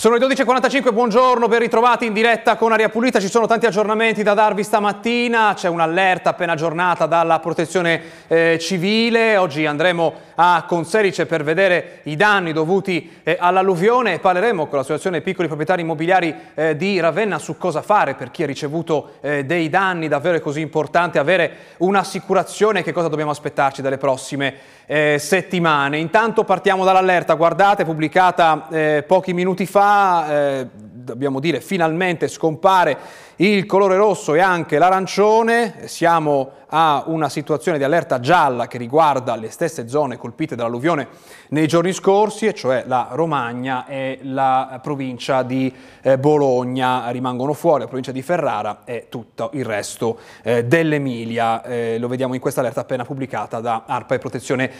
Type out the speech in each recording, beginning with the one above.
Sono le 12.45, buongiorno, ben ritrovati in diretta con Aria Pulita, ci sono tanti aggiornamenti da darvi stamattina, c'è un'allerta appena aggiornata dalla protezione eh, civile, oggi andremo a Conserice per vedere i danni dovuti eh, all'alluvione. E parleremo con l'associazione piccoli proprietari immobiliari eh, di Ravenna su cosa fare per chi ha ricevuto eh, dei danni, davvero è così importante avere un'assicurazione, che cosa dobbiamo aspettarci dalle prossime eh, settimane. Intanto partiamo dall'allerta, guardate, pubblicata eh, pochi minuti fa, eh, dobbiamo dire finalmente scompare il colore rosso e anche l'arancione, siamo a una situazione di allerta gialla che riguarda le stesse zone colpite dall'alluvione nei giorni scorsi, e cioè la Romagna e la provincia di eh, Bologna rimangono fuori, la provincia di Ferrara e tutto il resto eh, dell'Emilia. Eh, lo vediamo in questa allerta appena pubblicata da ARPA e Protezione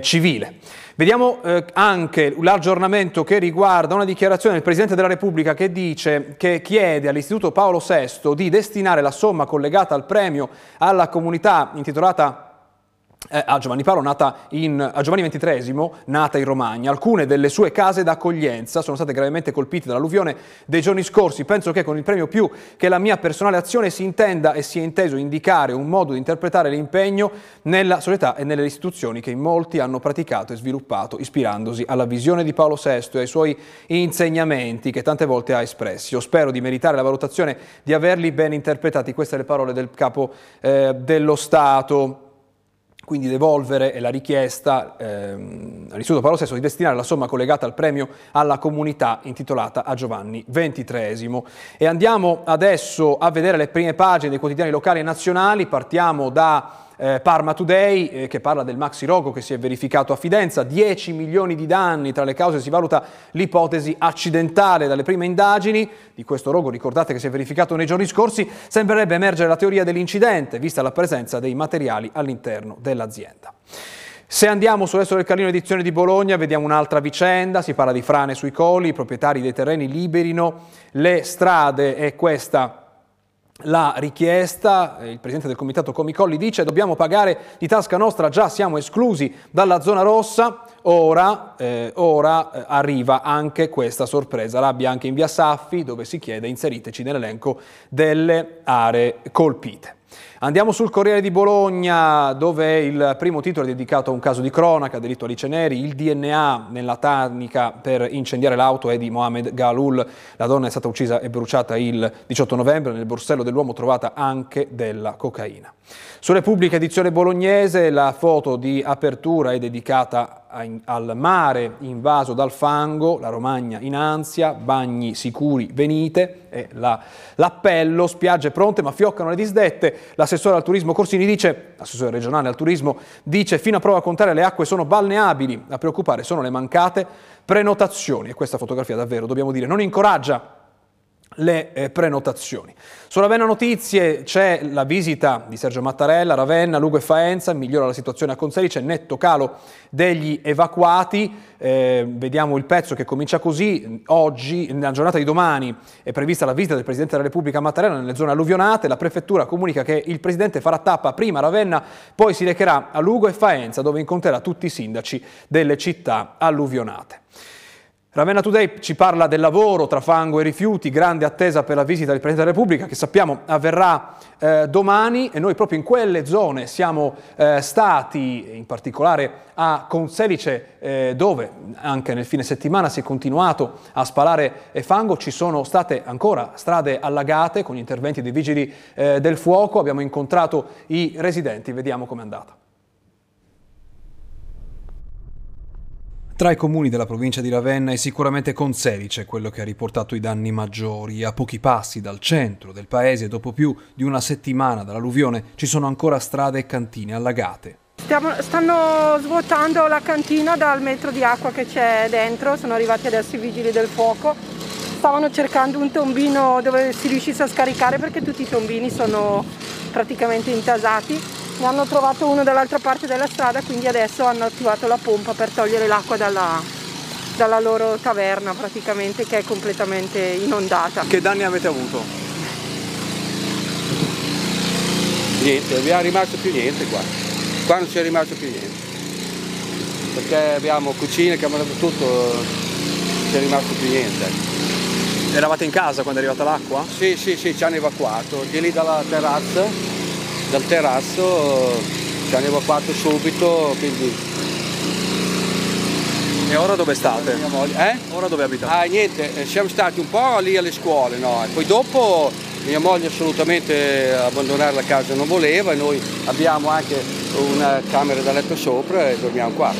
Civile. Vediamo anche l'aggiornamento che riguarda una dichiarazione del Presidente della Repubblica che dice che chiede all'Istituto Paolo VI di destinare la somma collegata al premio alla comunità intitolata a Giovanni Paolo, nata in, a Giovanni XXIII, nata in Romagna. Alcune delle sue case d'accoglienza sono state gravemente colpite dall'alluvione dei giorni scorsi. Penso che con il premio più che la mia personale azione si intenda e sia inteso indicare un modo di interpretare l'impegno nella società e nelle istituzioni che in molti hanno praticato e sviluppato, ispirandosi alla visione di Paolo VI e ai suoi insegnamenti che tante volte ha espressi. Io spero di meritare la valutazione di averli ben interpretati. Queste le parole del capo eh, dello Stato quindi devolvere la richiesta ehm, all'Istituto Paolo VI di destinare la somma collegata al premio alla comunità intitolata a Giovanni XXIII. E andiamo adesso a vedere le prime pagine dei quotidiani locali e nazionali, partiamo da eh, Parma Today eh, che parla del maxi rogo che si è verificato a Fidenza, 10 milioni di danni, tra le cause si valuta l'ipotesi accidentale dalle prime indagini. Di questo rogo, ricordate che si è verificato nei giorni scorsi, sembrerebbe emergere la teoria dell'incidente vista la presenza dei materiali all'interno dell'azienda. Se andiamo sull'Esso del Carlino edizione di Bologna vediamo un'altra vicenda, si parla di frane sui colli, i proprietari dei terreni liberino le strade e questa la richiesta, il presidente del comitato Comicolli dice dobbiamo pagare di tasca nostra, già siamo esclusi dalla zona rossa, ora, eh, ora eh, arriva anche questa sorpresa, rabbia anche in via Saffi dove si chiede inseriteci nell'elenco delle aree colpite. Andiamo sul Corriere di Bologna dove il primo titolo è dedicato a un caso di cronaca, delitto Alice Neri, il DNA nella tanica per incendiare l'auto è di Mohamed Galul, la donna è stata uccisa e bruciata il 18 novembre, nel borsello dell'uomo trovata anche della cocaina. Sulle pubbliche edizione bolognese la foto di apertura è dedicata al mare invaso dal fango, la Romagna in ansia, bagni sicuri venite, e la, l'appello, spiagge pronte ma fioccano le disdette, l'assessore al turismo Corsini dice, l'assessore regionale al turismo dice fino a prova contraria le acque sono balneabili, a preoccupare sono le mancate prenotazioni. E questa fotografia davvero dobbiamo dire non incoraggia le eh, prenotazioni. Su Ravenna Notizie c'è la visita di Sergio Mattarella, Ravenna, Lugo e Faenza, migliora la situazione a Conserice, netto calo degli evacuati, eh, vediamo il pezzo che comincia così, oggi, nella giornata di domani è prevista la visita del Presidente della Repubblica Mattarella nelle zone alluvionate, la Prefettura comunica che il Presidente farà tappa prima a Ravenna, poi si recherà a Lugo e Faenza dove incontrerà tutti i sindaci delle città alluvionate. Ravenna Today ci parla del lavoro tra fango e rifiuti, grande attesa per la visita del Presidente della Repubblica che sappiamo avverrà eh, domani e noi proprio in quelle zone siamo eh, stati, in particolare a Conselice eh, dove anche nel fine settimana si è continuato a spalare fango, ci sono state ancora strade allagate con gli interventi dei vigili eh, del fuoco, abbiamo incontrato i residenti, vediamo com'è andata. Tra i comuni della provincia di Ravenna è sicuramente Conselice quello che ha riportato i danni maggiori. A pochi passi dal centro del paese, dopo più di una settimana dall'alluvione, ci sono ancora strade e cantine allagate. Stiamo, stanno svuotando la cantina dal metro di acqua che c'è dentro, sono arrivati adesso i vigili del fuoco. Stavano cercando un tombino dove si riuscisse a scaricare perché tutti i tombini sono praticamente intasati ne hanno trovato uno dall'altra parte della strada, quindi adesso hanno attivato la pompa per togliere l'acqua dalla, dalla loro taverna praticamente che è completamente inondata. Che danni avete avuto? Niente, non è rimasto più niente qua. Qua non c'è rimasto più niente. Perché abbiamo cucine che hanno dato tutto, non c'è rimasto più niente. Eravate in casa quando è arrivata l'acqua? Sì, sì, sì, ci hanno evacuato. Di lì dalla terrazza, dal terrazzo ci hanno evacuato subito, quindi... E ora dove state? Eh? Ora dove abitate? Ah, niente, eh, siamo stati un po' lì alle scuole, no? E poi dopo mia moglie assolutamente abbandonare la casa non voleva e noi abbiamo anche una camera da letto sopra e dormiamo qua.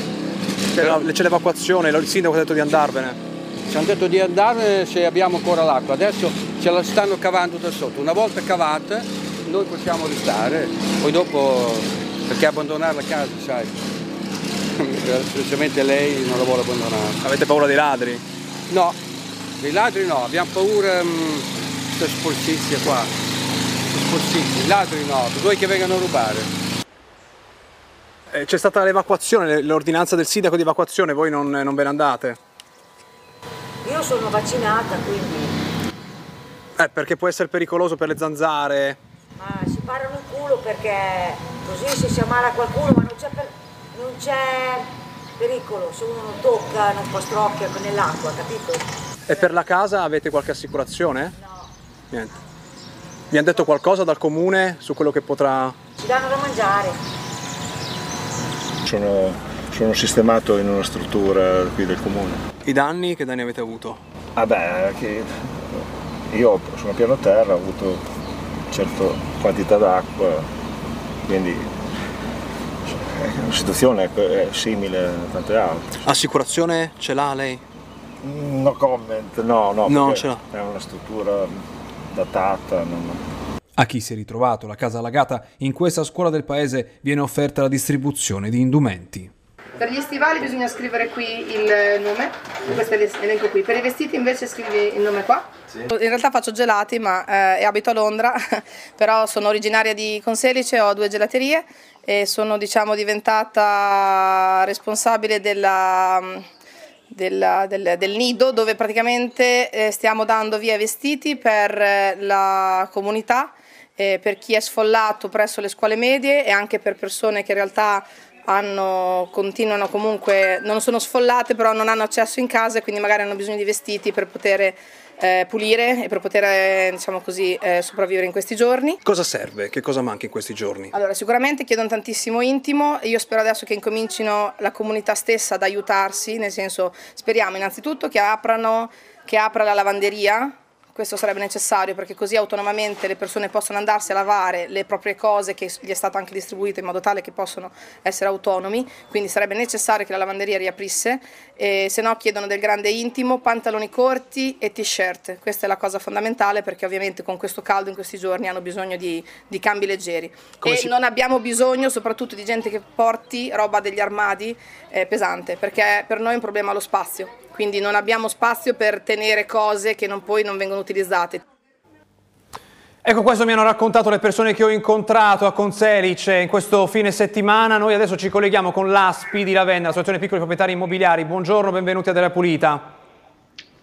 C'è l'evacuazione, il sindaco ha detto di andarvene. Ci hanno detto di andare se abbiamo ancora l'acqua, adesso ce la stanno cavando da sotto. Una volta cavata noi possiamo restare, poi dopo perché abbandonare la casa, sai, specialmente lei non la vuole abbandonare. Avete paura dei ladri? No, dei ladri no, abbiamo paura mh, questa sporcizia qua, sporcizia, i ladri no, voi che vengano a rubare. Eh, c'è stata l'evacuazione, l'ordinanza del sindaco di evacuazione, voi non, non ve ne andate? Io sono vaccinata, quindi... Eh, perché può essere pericoloso per le zanzare. Ma si parano il culo perché così se si ammala qualcuno, ma non c'è, per... non c'è pericolo, se uno non tocca, non pastrocchia nell'acqua, capito? E per la casa avete qualche assicurazione? No. Niente. Vi hanno detto qualcosa dal comune su quello che potrà... Ci danno da mangiare. Sono, sono sistemato in una struttura qui del comune. I danni, che danni avete avuto? Vabbè, che io sono piano terra, ho avuto certa quantità d'acqua, quindi la situazione è simile a tante altre. Assicurazione ce l'ha lei? No comment, no, no, No, ce l'ha. è una struttura datata. non- A chi si è ritrovato la casa allagata, in questa scuola del paese viene offerta la distribuzione di indumenti. Per gli stivali bisogna scrivere qui il nome, questo è l'elenco qui. Per i vestiti invece scrivi il nome qua. In realtà faccio gelati ma, eh, e abito a Londra, però sono originaria di Conselice, ho due gelaterie e sono diciamo, diventata responsabile della, della- del, del nido dove praticamente eh, stiamo dando via i vestiti per eh, la comunità, eh, per chi è sfollato presso le scuole medie e anche per persone che in realtà hanno, continuano comunque, non sono sfollate però non hanno accesso in casa e quindi magari hanno bisogno di vestiti per poter eh, pulire e per poter eh, diciamo così, eh, sopravvivere in questi giorni. Cosa serve? Che cosa manca in questi giorni? Allora, sicuramente chiedono tantissimo intimo, io spero adesso che incomincino la comunità stessa ad aiutarsi, nel senso speriamo innanzitutto che aprano, che apra la lavanderia, questo sarebbe necessario perché così autonomamente le persone possono andarsi a lavare le proprie cose che gli è stato anche distribuito in modo tale che possono essere autonomi, quindi sarebbe necessario che la lavanderia riaprisse, e se no chiedono del grande intimo, pantaloni corti e t-shirt, questa è la cosa fondamentale perché ovviamente con questo caldo in questi giorni hanno bisogno di, di cambi leggeri. Come e si- non abbiamo bisogno soprattutto di gente che porti roba degli armadi eh, pesante perché per noi è un problema lo spazio, quindi non abbiamo spazio per tenere cose che non- poi non vengono utilizzate. Ecco, questo mi hanno raccontato le persone che ho incontrato a Conselice in questo fine settimana. Noi adesso ci colleghiamo con l'ASPI di Ravenna, l'Associazione Piccoli Proprietari Immobiliari. Buongiorno, benvenuti ad Area Pulita.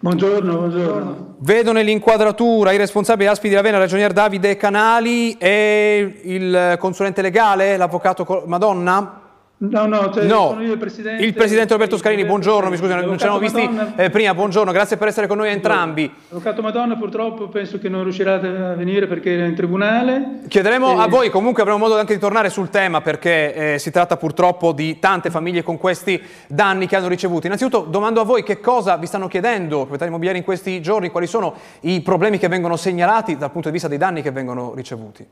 Buongiorno, buongiorno. Vedo nell'inquadratura i responsabili dell'ASPI di Ravenna, ragionier Davide Canali e il consulente legale, l'avvocato Madonna. No, no, cioè, No, sono io il presidente. il presidente Roberto Scarini, buongiorno, mi scusi, non ci L'avvocato visti eh, prima, buongiorno, grazie per essere con noi entrambi. L'avvocato Madonna purtroppo penso che non riuscirà a venire perché era in tribunale. Chiederemo Eh, a voi, comunque avremo modo anche di tornare sul tema perché eh, si tratta purtroppo di tante famiglie con questi danni che hanno ricevuto. Innanzitutto domando a voi che cosa vi stanno chiedendo, proprietari immobiliari in questi giorni, quali sono i problemi che vengono segnalati dal punto di vista dei danni che vengono ricevuti.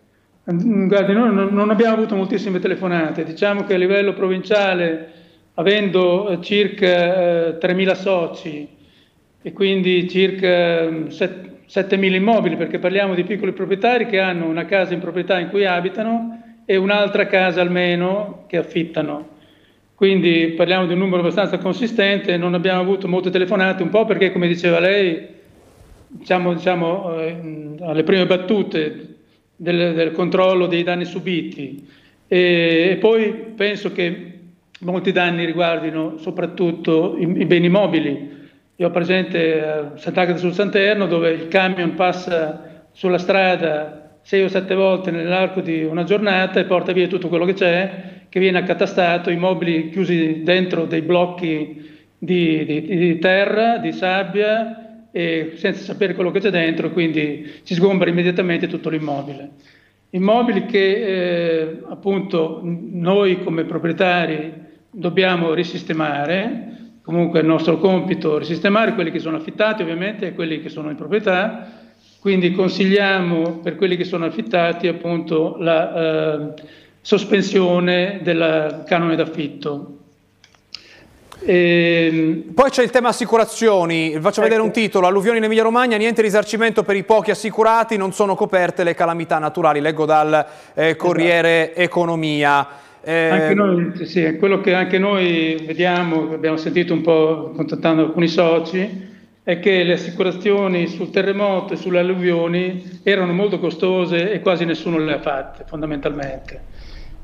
Mm, Guardi, noi non abbiamo avuto moltissime telefonate. Diciamo che a livello provinciale, avendo eh, circa eh, 3.000 soci e quindi circa mm, set- 7.000 immobili, perché parliamo di piccoli proprietari che hanno una casa in proprietà in cui abitano e un'altra casa almeno che affittano. Quindi parliamo di un numero abbastanza consistente, non abbiamo avuto molte telefonate, un po' perché, come diceva lei, diciamo, diciamo, eh, alle prime battute del, del controllo dei danni subiti e, e poi penso che molti danni riguardino soprattutto i, i beni mobili. Io ho presente a Sant'Agata sul Santerno dove il camion passa sulla strada sei o sette volte nell'arco di una giornata e porta via tutto quello che c'è, che viene accatastato, i mobili chiusi dentro dei blocchi di, di- di terra, di sabbia e senza sapere quello che c'è dentro, quindi si sgombra immediatamente tutto l'immobile. Immobili che eh, appunto noi come proprietari dobbiamo risistemare, comunque è il nostro compito risistemare quelli che sono affittati ovviamente e quelli che sono in proprietà, quindi consigliamo per quelli che sono affittati appunto la eh, sospensione del canone d'affitto. Ehm, Poi c'è il tema assicurazioni, faccio ecco. vedere un titolo, alluvioni in Emilia Romagna, niente risarcimento per i pochi assicurati, non sono coperte le calamità naturali, leggo dal eh, Corriere esatto. Economia. Eh... Anche noi, sì, quello che anche noi vediamo, abbiamo sentito un po' contattando alcuni soci, è che le assicurazioni sul terremoto e sulle alluvioni erano molto costose e quasi nessuno le ha fatte fondamentalmente.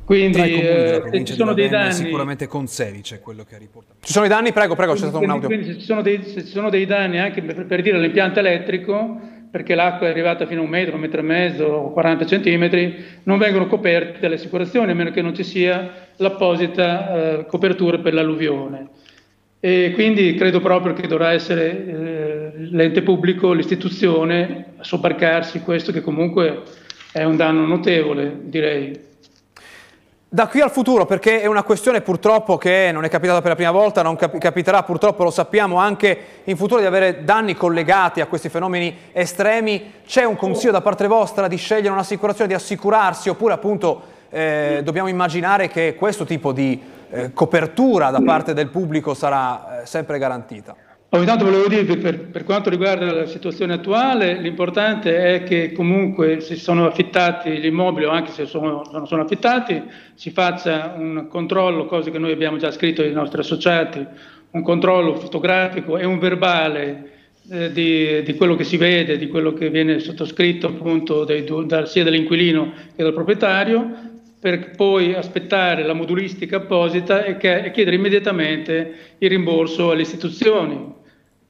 Quindi eh, ci sono dei danni. Sicuramente con Sedice quello che ha riportato. Ci sono i danni? Prego, prego, c'è stato un audio. Quindi se ci sono dei, ci sono dei danni anche per, per dire l'impianto elettrico, perché l'acqua è arrivata fino a un metro, un metro e mezzo, 40 centimetri, non vengono coperte dalle assicurazioni a meno che non ci sia l'apposita eh, copertura per l'alluvione. E quindi credo proprio che dovrà essere eh, l'ente pubblico, l'istituzione a sobbarcarsi questo che comunque è un danno notevole, direi. Da qui al futuro, perché è una questione purtroppo che non è capitata per la prima volta, non cap capiterà purtroppo, lo sappiamo, anche in futuro di avere danni collegati a questi fenomeni estremi, c'è un consiglio da parte vostra di scegliere un'assicurazione, di assicurarsi, oppure appunto eh, dobbiamo immaginare che questo tipo di eh, copertura da parte del pubblico sarà eh, sempre garantita? Oh, intanto volevo che per, per, quanto riguarda la situazione attuale, l'importante è che comunque se sono affittati gli immobili o anche se non sono affittati, si faccia un controllo, cose che noi abbiamo già scritto ai nostri associati, un controllo fotografico e un verbale eh, di, di, quello che si vede, di quello che viene sottoscritto appunto dei, da, sia dall'inquilino che dal proprietario, per poi aspettare la modulistica apposita e chiedere immediatamente il rimborso alle istituzioni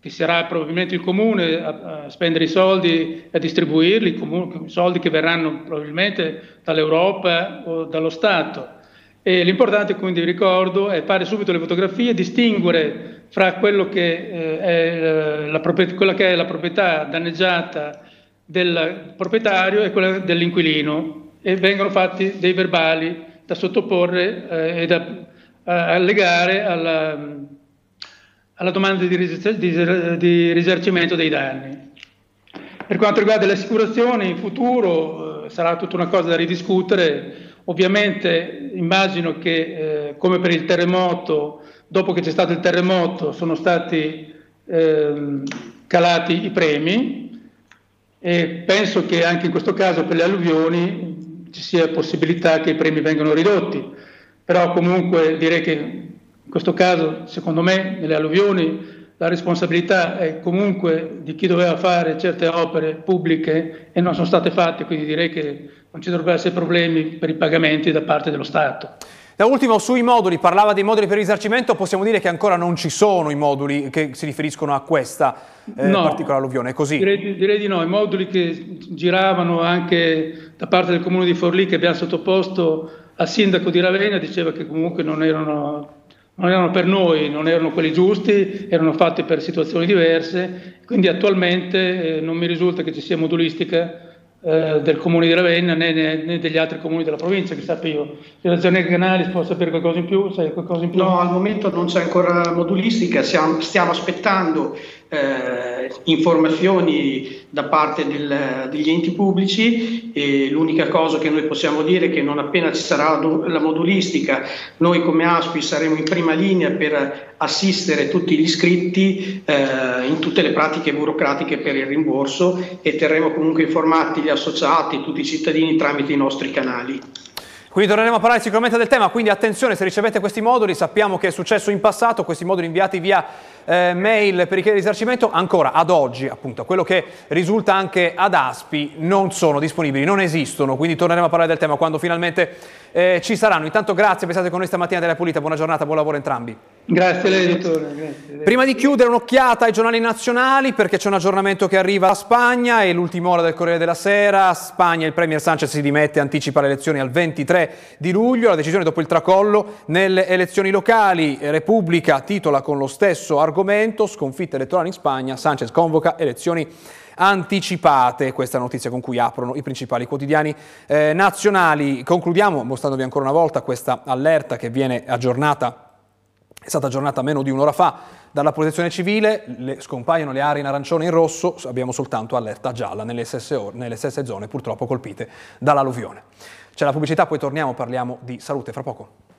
che sarà probabilmente il comune a, a spendere i soldi e a distribuirli, comunque, soldi che verranno probabilmente dall'Europa o dallo Stato. E l'importante quindi, ricordo, è fare subito le fotografie, distinguere fra che, eh, è, la, quella che è la proprietà danneggiata del proprietario e quella dell'inquilino e vengono fatti dei verbali da sottoporre eh, e da allegare alla alla domanda di, ris- di, di risarcimento dei danni. Per quanto riguarda le assicurazioni, in futuro eh, sarà tutta una cosa da ridiscutere. Ovviamente immagino che, eh, come per il terremoto, dopo che c'è stato il terremoto, sono stati eh, calati i premi e penso che anche in questo caso per le alluvioni ci sia possibilità che i premi vengano ridotti. Però comunque direi che in questo caso, secondo me, nelle alluvioni la responsabilità è comunque di chi doveva fare certe opere pubbliche e non sono state fatte, quindi direi che non ci dovrebbero essere problemi per i pagamenti da parte dello Stato. Da ultimo, sui moduli, parlava dei moduli per risarcimento, possiamo dire che ancora non ci sono i moduli che si riferiscono a questa eh, no, particolare alluvione, è così? Direi, direi, di no, i moduli che giravano anche da parte del comune di Forlì che abbiamo sottoposto al sindaco di Ravenna diceva che comunque non erano non erano per noi, non erano quelli giusti, erano fatti per situazioni diverse, quindi attualmente eh, non mi risulta che ci sia modulistica eh, del comune di Ravenna né, né, né, degli altri comuni della provincia, sappia io. La zona canali può sapere qualcosa in più? Sai qualcosa in più? No, al momento non c'è ancora modulistica, stiamo, stiamo aspettando eh, informazioni da parte del, degli enti pubblici e l'unica cosa che noi possiamo dire è che non appena ci sarà la modulistica noi come ASPI saremo in prima linea per assistere tutti gli iscritti eh, in tutte le pratiche burocratiche per il rimborso e terremo comunque informati gli associati, tutti i cittadini tramite i nostri canali. Quindi torneremo a parlare sicuramente del tema, quindi attenzione se ricevete questi moduli, sappiamo che è successo in passato, questi moduli inviati via eh, mail per richiedere risarcimento, ancora ad oggi appunto, quello che risulta anche ad ASPI non sono disponibili, non esistono, quindi torneremo a parlare del tema quando finalmente eh, ci saranno. Intanto grazie per essere con noi stamattina della Pulita, buona giornata, buon lavoro a entrambi. Grazie a. Grazie. Prima di chiudere un'occhiata ai giornali nazionali perché c'è un aggiornamento che arriva da Spagna e l'ultima ora del Corriere della Sera. Spagna, il Premier Sanchez si dimette anticipa le elezioni al 23 di luglio. La decisione dopo il tracollo nelle elezioni locali. Repubblica titola con lo stesso argomento, sconfitta elettorale in Spagna, Sanchez convoca elezioni anticipate, questa notizia con cui aprono i principali quotidiani eh, nazionali. Concludiamo mostrandovi ancora una volta questa allerta che viene aggiornata è stata aggiornata meno di un'ora fa dalla protezione civile, le, scompaiono le aree in arancione e in rosso, abbiamo soltanto allerta gialla nelle stesse, nelle stesse zone purtroppo colpite dall'alluvione. C'è la pubblicità, poi torniamo, parliamo di salute fra poco.